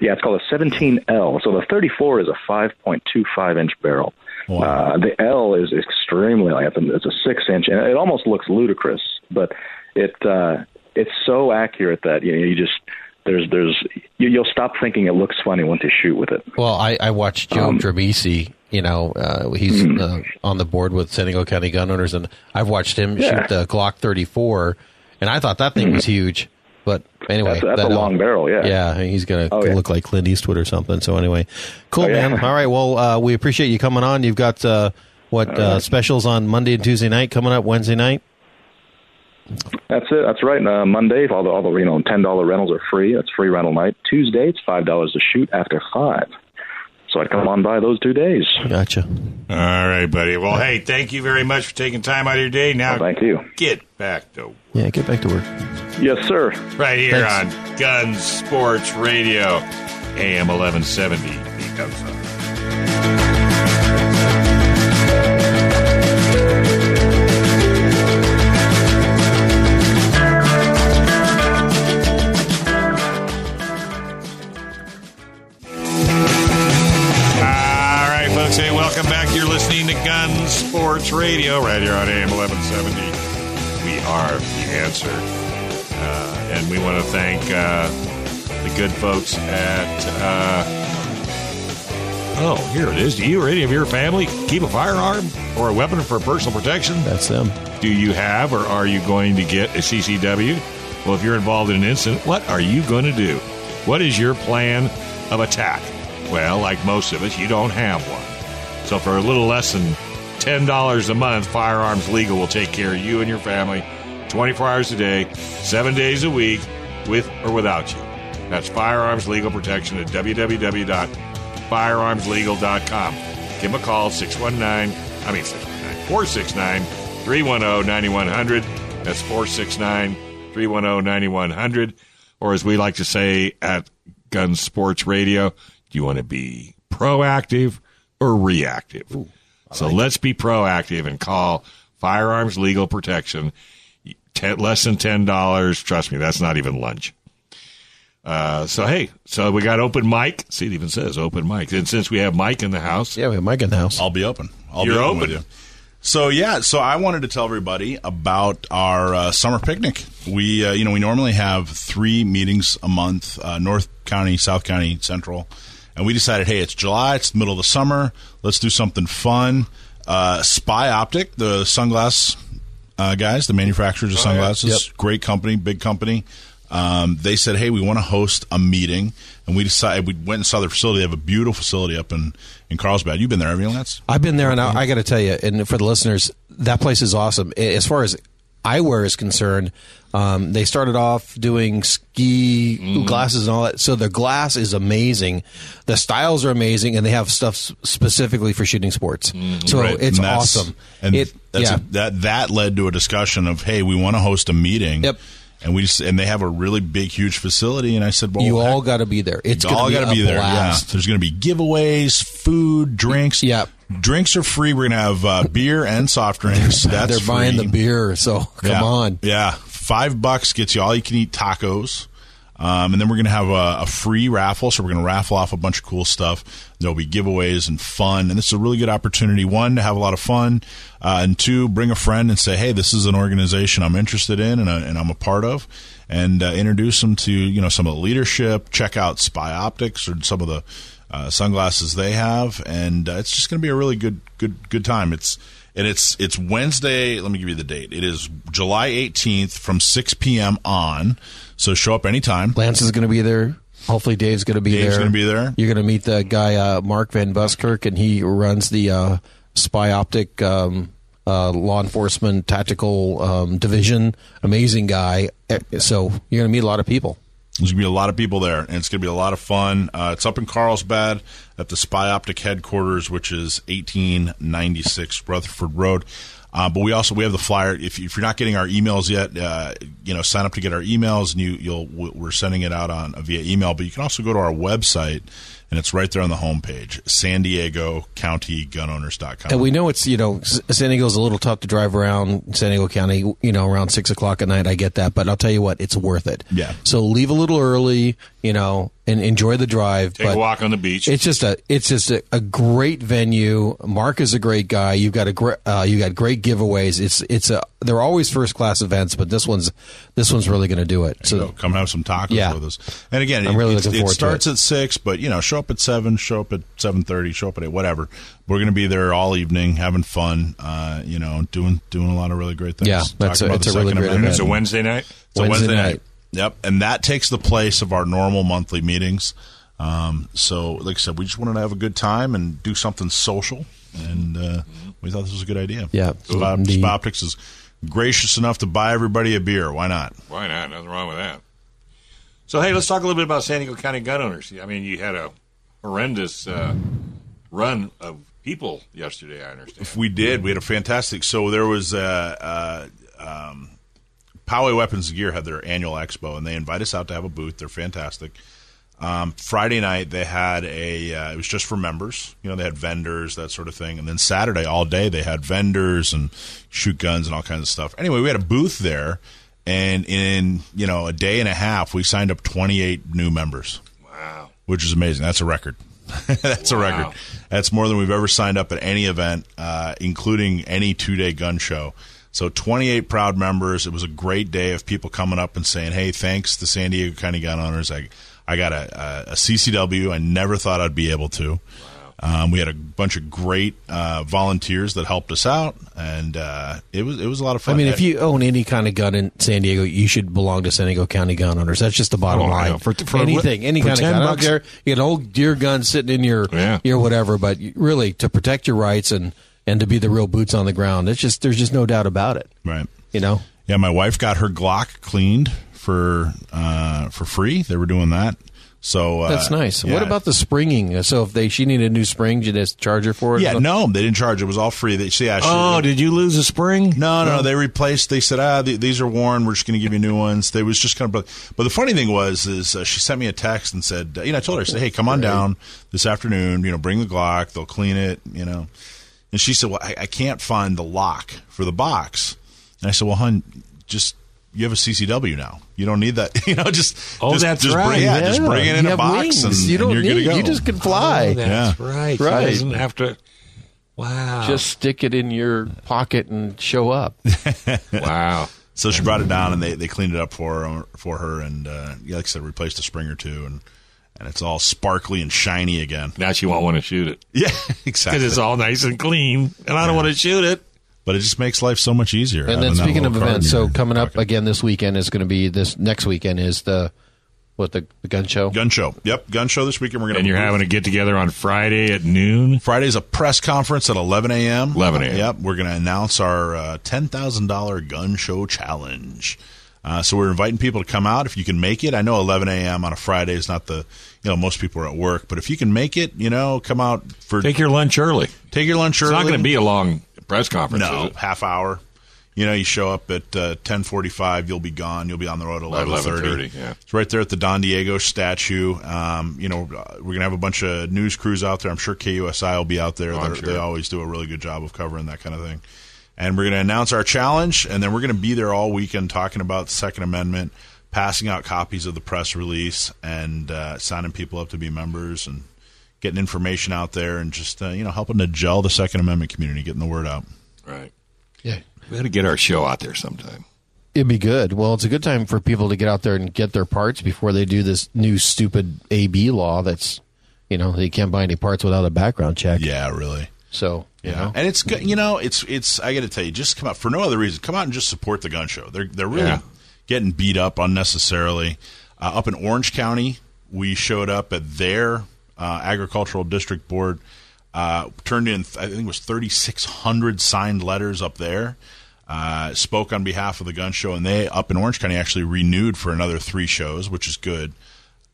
F: Yeah, it's called a 17L. So the 34 is a 5.25 inch barrel.
D: Wow.
F: Uh, the L is extremely like it's a six inch, and it almost looks ludicrous, but it uh, it's so accurate that you know you just there's there's you, you'll stop thinking it looks funny once you shoot with it.
C: Well, I, I watched Joe
F: Um,
C: Dramisi. You know, uh, he's
F: Mhm.
C: uh, on the board with San Diego County Gun Owners, and I've watched him
F: Yeah.
C: shoot the Glock 34, and I thought that thing was huge. But anyway,
F: That's, that's
C: that-
F: a long barrel, yeah.
C: Yeah, he's gonna
F: Oh, yeah.
C: look like Clint Eastwood or something. So anyway, cool,
F: Oh, yeah.
C: man. All right, well, uh, we appreciate you coming on. You've got uh, what uh,
F: right.
C: specials on Monday and Tuesday night coming up Wednesday night.
F: That's it. That's right. Uh, Monday, all the all the you know ten dollar rentals are free. That's free rental night. Tuesday, it's five dollars to shoot after five. So I'd come on by those two days.
C: Gotcha.
B: All right, buddy. Well, hey, thank you very much for taking time out of your day. Now,
F: Well, thank you.
B: get back to
C: Yeah, get back to work.
F: Yes, sir.
B: right here
C: Thanks.
B: on Gun Sports Radio, AM 1170. The to Gun Sports Radio right here on AM 1170. We are the answer. Uh, and we want to thank uh, the good folks at. Uh, oh, here it is. Do you or any of your family keep a firearm or a weapon for personal protection?
C: That's them.
B: Do you have or are you going to get a CCW? Well, if you're involved in an incident, what are you going to do? What is your plan of attack? Well, like most of us, you don't have one. So for a little less than $10 a month, Firearms Legal will take care of you and your family 24 hours a day, 7 days a week, with or without you. That's Firearms Legal Protection at www.firearmslegal.com. Give them a call, 619, I mean 619, 469 310 9100. That's 469 310 9100. Or as we like to say at Gun Sports Radio, do you want to be proactive or reactive? so let's be proactive and call Firearms Legal Protection. Ten, less than ten dollars. Trust me, that's not even lunch. Uh, so hey, so we got open mic. See, it even says open mic. And since we have Mike in the house,
C: Yeah, we have Mike in the house.
D: I'll be open. I'll
B: You're
D: be open,
B: open.
D: with you. So yeah, so I wanted to tell everybody about our uh, summer picnic. We, uh, you know, we normally have three meetings a month: uh, North County, South County, Central, and we decided, hey, it's July, it's the middle of the summer, let's do something fun. Uh, Spy Optic, the sunglass uh, guys, the manufacturers of
B: yeah.
D: sunglasses, great company, big company. Um, they said, "Hey, we want to host a meeting," and we decided we went and saw their facility. They have a beautiful facility up in in Carlsbad. You've been there, haven't you, Lance?
C: I've been there, and I, I got to tell you, and for the listeners, that place is awesome. As far as eyewear is concerned, um, they started off doing ski
B: Mm-hmm.
C: glasses and all that. So the glass is amazing. The styles are amazing, and they have stuff s- specifically for shooting sports. So
D: Mm-hmm. Right,
C: it's
D: and
C: awesome.
D: And
C: it,
D: that's
C: yeah.
D: a, that that led to a discussion of, hey, we want to host a meeting.
C: Yep.
D: And we just, and they have a really big, huge facility. And I said, well,
C: you
D: heck,
C: all got to be there. It's
D: all
C: be
D: got to
C: a
D: be there.
C: blast.
D: Yeah. There's going to be giveaways, food, drinks.
C: Yep.
D: Drinks are free. We're going to have uh, beer and soft drinks. That's
C: They're buying
D: free.
C: the beer, so come
D: yeah.
C: on.
D: Yeah. Five bucks gets you all you can eat tacos. Um, and then we're going to have a, a free raffle. So we're going to raffle off a bunch of cool stuff. There'll be giveaways and fun. And this is a really good opportunity, one, to have a lot of fun. Uh, and two, bring a friend and say, hey, this is an organization I'm interested in and, uh, and I'm a part of. And uh, introduce them to, you know, some of the leadership. Check out Spy Optics or some of the uh, sunglasses they have. And uh, it's just going to be a really good, good, good time. It's, and it's it's Wednesday. Let me give you the date. It is July 18th from 6 p.m. on. So show up anytime.
C: Lance is going to be there. Hopefully, Dave's going to be
D: Dave's
C: there.
D: gonna be there.
C: You're going to meet the guy uh, Mark Van Buskirk, and he runs the uh, Spy Optic um, uh, Law Enforcement Tactical um, Division. Amazing guy. Eh, So you're going to meet a lot of people.
D: There's gonna be a lot of people there, and it's gonna be a lot of fun. Uh, it's up in Carlsbad at the Spy Optic headquarters, which is 1896 Rutherford Road. Uh, but we also we have the flyer. If, if you're not getting our emails yet, uh, you know, sign up to get our emails, and you you'll we're sending it out on via email. But you can also go to our website and it's right there on the homepage, San Diego County Gunowners.com.
C: And we know it's you know San Diego's a little tough to drive around San Diego County. You know around six o'clock at night. I get that, but I'll tell you what, it's worth it.
D: Yeah.
C: So leave a little early, you know, and enjoy the drive.
B: Take
C: but
B: a walk on the beach.
C: It's just a it's just a, a great venue. Mark is a great guy. You've got a great uh, you got great giveaways. It's it's a they're always first class events, but this one's this one's really going to do it.
D: So come have some tacos
C: Yeah.
D: with us. And again,
C: I'm really
D: it's-
C: looking
D: it,
C: forward to
D: starts
C: it.
D: at six, but you know, show up at seven, show up at seven thirty, show up at eight, whatever. We're going to be there all evening, having fun. Uh, you know, doing doing a lot of really great things.
C: Yeah, that's
D: Talking
C: a- it's a really great
D: Amendment.
B: it's a Wednesday night.
D: It's a
C: Wednesday
D: Wednesday
C: night.
D: night. Yep, and that takes the place of our normal monthly meetings. Um, so, like I said, we just wanted to have a good time and do something social, and uh, we thought this was a good idea.
C: Yeah,
D: Spop-
C: indeed.
D: Spoptics is gracious enough to buy everybody a beer. Why not?
B: Why not? Nothing wrong with that. So, hey, let's talk a little bit about San Diego County gun owners. I mean, you had a horrendous uh, run of people yesterday, I understand.
D: If We did. We had a fantastic. So there was uh, uh, um, Poway Weapons and Gear had their annual expo, and they invite us out to have a booth. They're fantastic. Um, Friday night they had a. Uh, it was just for members. You know, they had vendors, that sort of thing. And then Saturday all day they had vendors and shoot guns and all kinds of stuff. Anyway, we had a booth there, and in you know a day and a half we signed up twenty eight new members
B: Wow.
D: which is amazing. That's a record. That's a record. That's more than we've ever signed up at any event, uh, including any two day gun show. So 28 proud members. It was a great day of people coming up and saying, "Hey, thanks to San Diego County Gun Owners. I I got a, a, a CCW. I never thought I'd be able to." Um, we had a bunch of great uh, volunteers that helped us out, and uh, it was it was a lot of fun.
C: I
D: fun.
C: mean, if you own any kind of gun in San Diego, you should belong to San Diego County Gun Owners. That's just the bottom
B: Oh,
C: line.
B: For- for
C: anything, any
B: for
C: kind of
B: 10
C: gun. I don't care. You get an old deer gun sitting in your
B: Yeah.
C: your whatever, but really to protect your rights and and to be the real boots on the ground. It's just there's just no doubt about it.
D: right,
C: You know.
D: Yeah, my wife got her Glock cleaned for uh, for free. They were doing that, so uh,
C: That's nice. What about the springing? So if they she needed a new spring, you just charge her for it.
D: Yeah, no, they didn't charge. It was all free. They see, yeah, she-
B: Oh, did you lose a spring?
D: no, no, they replaced. They said, ah, th- these are worn. We're just going to give you new ones. They was just kind of. But the funny thing was, is uh, she sent me a text and said, uh, you know, I told her, I said, hey, come on down this afternoon. You know, bring the Glock. They'll clean it. You know, and she said, well, I, I can't find the lock for the box. And I said, well, hun, just. You have a CCW now. You don't need that. You know, just
B: Oh,
D: just,
B: that's
D: just Bring,
B: right.
D: yeah, just bring it in
C: You
D: a box,
C: wings.
D: and,
C: you don't
D: and you're
C: need.
D: good to go.
C: You just can fly.
B: Oh, that's
D: Yeah.
B: right. She
C: Right.
B: doesn't have to. Wow.
C: Just stick it in your pocket and show up.
B: wow.
D: So she brought it down, and they, they cleaned it up for her, for her, and uh, yeah, like I said, replaced a spring or two, and and it's all sparkly and shiny again.
B: Now she won't want to shoot it
D: Yeah, exactly.
B: because
D: exactly.
B: it's all nice and clean, and I don't want to shoot it.
D: but it just makes life so much easier.
C: And then speaking of events, so coming up
D: pocket.
C: again this weekend is going to be this next weekend is the what the, the gun show.
D: gun show. Yep, gun show this weekend. We're gonna
B: And you're having a get together on Friday at noon.
D: Friday's a press conference at 11 a.m.
B: 11 a.m..
D: Yep, we're going to announce our uh, $10,000 gun show challenge. Uh, so we're inviting people to come out if you can make it. I know 11 a.m. on a Friday is not the, you know, most people are at work, but if you can make it, you know, come out for
B: Take your lunch early.
D: take your lunch early.
B: It's not going to be a long press conference.
D: no half hour. You know, you show up at uh, 10:45, you'll be gone. You'll be on the road at 11:30.
B: 11:30, yeah.
D: It's right there at the Don Diego statue. Um, you know, uh, we're gonna have a bunch of news crews out there. I'm sure KUSI will be out there.
B: Oh, sure.
D: They always do a really good job of covering that kind of thing. And we're gonna announce our challenge, and then we're gonna be there all weekend talking about the Second Amendment, passing out copies of the press release, and uh, signing people up to be members and getting information out there, and just uh, you know helping to gel the Second Amendment community, getting the word out.
B: Right.
C: Yeah.
B: We got to get our show out there sometime.
C: It'd be good. Well, it's a good time for people to get out there and get their parts before they do this new stupid AB law that's, you know, they can't buy any parts without a background check.
D: Yeah, really.
C: So, you know.
D: and it's good. You know, it's it's. I got to tell you, just come out for no other reason. Come out and just support the gun show. They're they're really
B: Yeah.
D: Getting beat up unnecessarily. Uh, up in Orange County, we showed up at their uh, agricultural district board. Uh, turned in, I think it was thirty six hundred signed letters up there. Uh, spoke on behalf of the gun show, and they up in Orange County actually renewed for another three shows, which is good.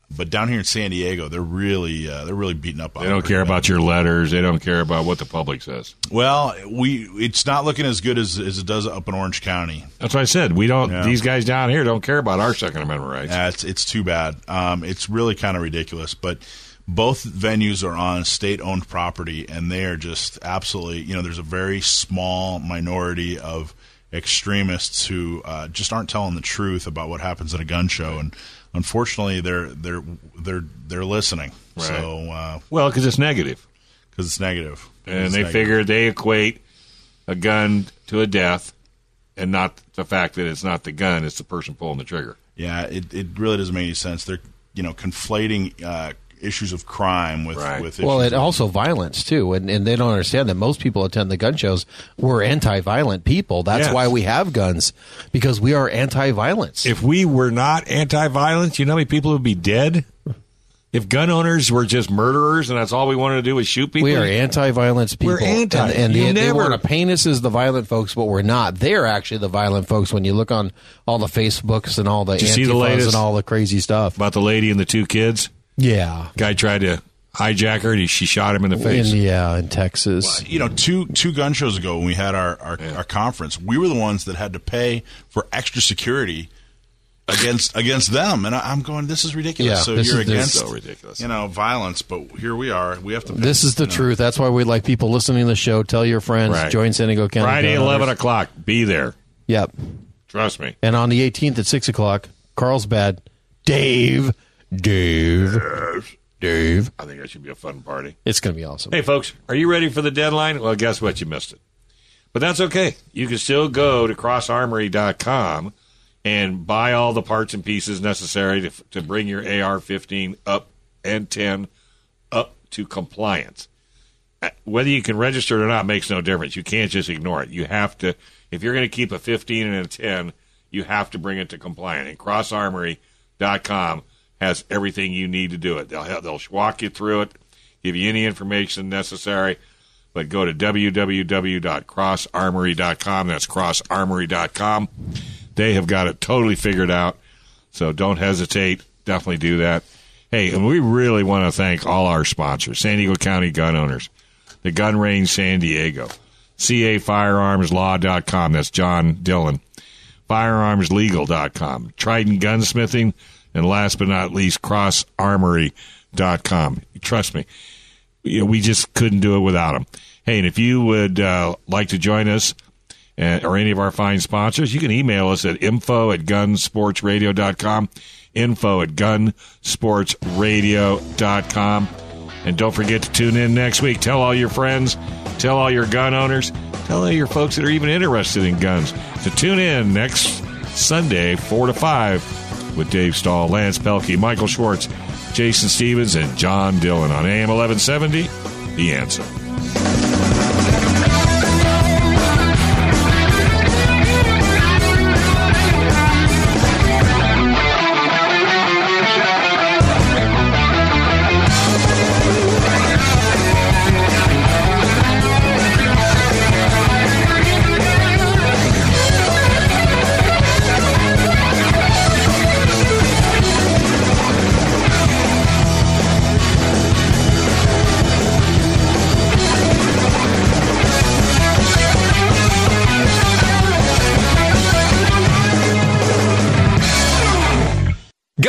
D: But down here in San Diego, they're really uh, they're really beating up on.
B: They don't care about your letters. They don't care about what the public says.
D: Well, we it's not looking as good as, as it does up in Orange County.
B: That's what I said. We don't.
D: Yeah.
B: These guys down here don't care about our Second Amendment rights.
D: Yeah, it's it's too bad. Um, it's really kind of ridiculous, but both venues are on state owned property and they are just absolutely you know there's a very small minority of extremists who uh, just aren't telling the truth about what happens at a gun show and unfortunately they're they're they're they're listening
B: Right.
D: so uh,
B: Well, because it's negative.
D: because it's negative
B: and
D: It's
B: they
D: negative.
B: figure they equate a gun to a death, and not the fact that it's not the gun; it's the person pulling the trigger.
D: Yeah, it, it really doesn't make any sense. They're you know conflating uh, issues of crime with
B: Right.
D: with
C: Well,
D: issues
C: it
D: of-
C: also violence too, and and they don't understand that most people attend the gun shows. We're anti-violent people. That's
B: Yes.
C: why we have guns because we are anti-violence.
B: If we were not anti-violence, you know how many people would be dead? If gun owners were just murderers and that's all we wanted to do was shoot people,
C: we are anti-violence people.
B: We're anti.
C: and, and
B: You
C: they, they
B: never-
C: want to paint us as the violent folks, but we're not. They're actually the violent folks. When you look on all the Facebooks and all the
B: Did you see the latest?
C: and all the crazy stuff.
B: about the lady and the two kids.
C: Yeah,
B: Guy tried to hijack her, and he, she shot him in the
C: in,
B: face.
C: yeah, in Texas.
D: you know two two gun shows ago when we had our our, our conference, we were the ones that had to pay for extra security against against them, and I, I'm going, this is ridiculous.
C: Yeah,
D: so
C: this
D: you're
C: is- this
D: against
B: is so ridiculous.
D: you know violence, but here we are. We have to. Pay,
C: This is the
D: you know.
C: truth. That's why we like people listening to the show. Tell your friends.
B: Right.
C: Join San Diego County.
B: Friday,
C: Gun
B: eleven
C: Owners.
B: o'clock. Be there.
C: Yep.
B: Trust me.
C: And on the 18th at 6 o'clock, Carlsbad, Dave, Dave, Dave.
B: I think that should be a fun party.
C: It's going to be awesome.
B: Hey, folks, are you ready for the deadline? Well, guess what? You missed it. But that's okay. You can still go to crossarmory.com and buy all the parts and pieces necessary to, to bring your AR 15 up and 10 up to compliance. Uh, Whether you can register it or not makes no difference. You can't just ignore it. You have to, if you're going to keep a 15 and a 10, you have to bring it to compliance. And crossarmory.com has everything you need to do it. They'll they'll walk you through it, give you any information necessary. But go to www.crossarmory.com. That's crossarmory.com. They have got it totally figured out. So don't hesitate. Definitely do that. Hey, and we really want to thank all our sponsors San Diego County gun owners, the Gun Range San Diego, CAFirearmsLaw.com. That's John Dillon. FirearmsLegal.com, Trident Gunsmithing, and last but not least, CrossArmory.com. Trust me, we just couldn't do it without them. Hey, and if you would uh, like to join us uh, or any of our fine sponsors, you can email us at info at gunsportsradio.com, info at gunsportsradio.com. And don't forget to tune in next week. Tell all your friends, tell all your gun owners, tell all your folks that are even interested in guns to tune in next Sunday, 4 to 5, with Dave Stahl, Lance Pelkey, Michael Schwartz, Jason Stevens, and John Dillon on AM 1170. The answer.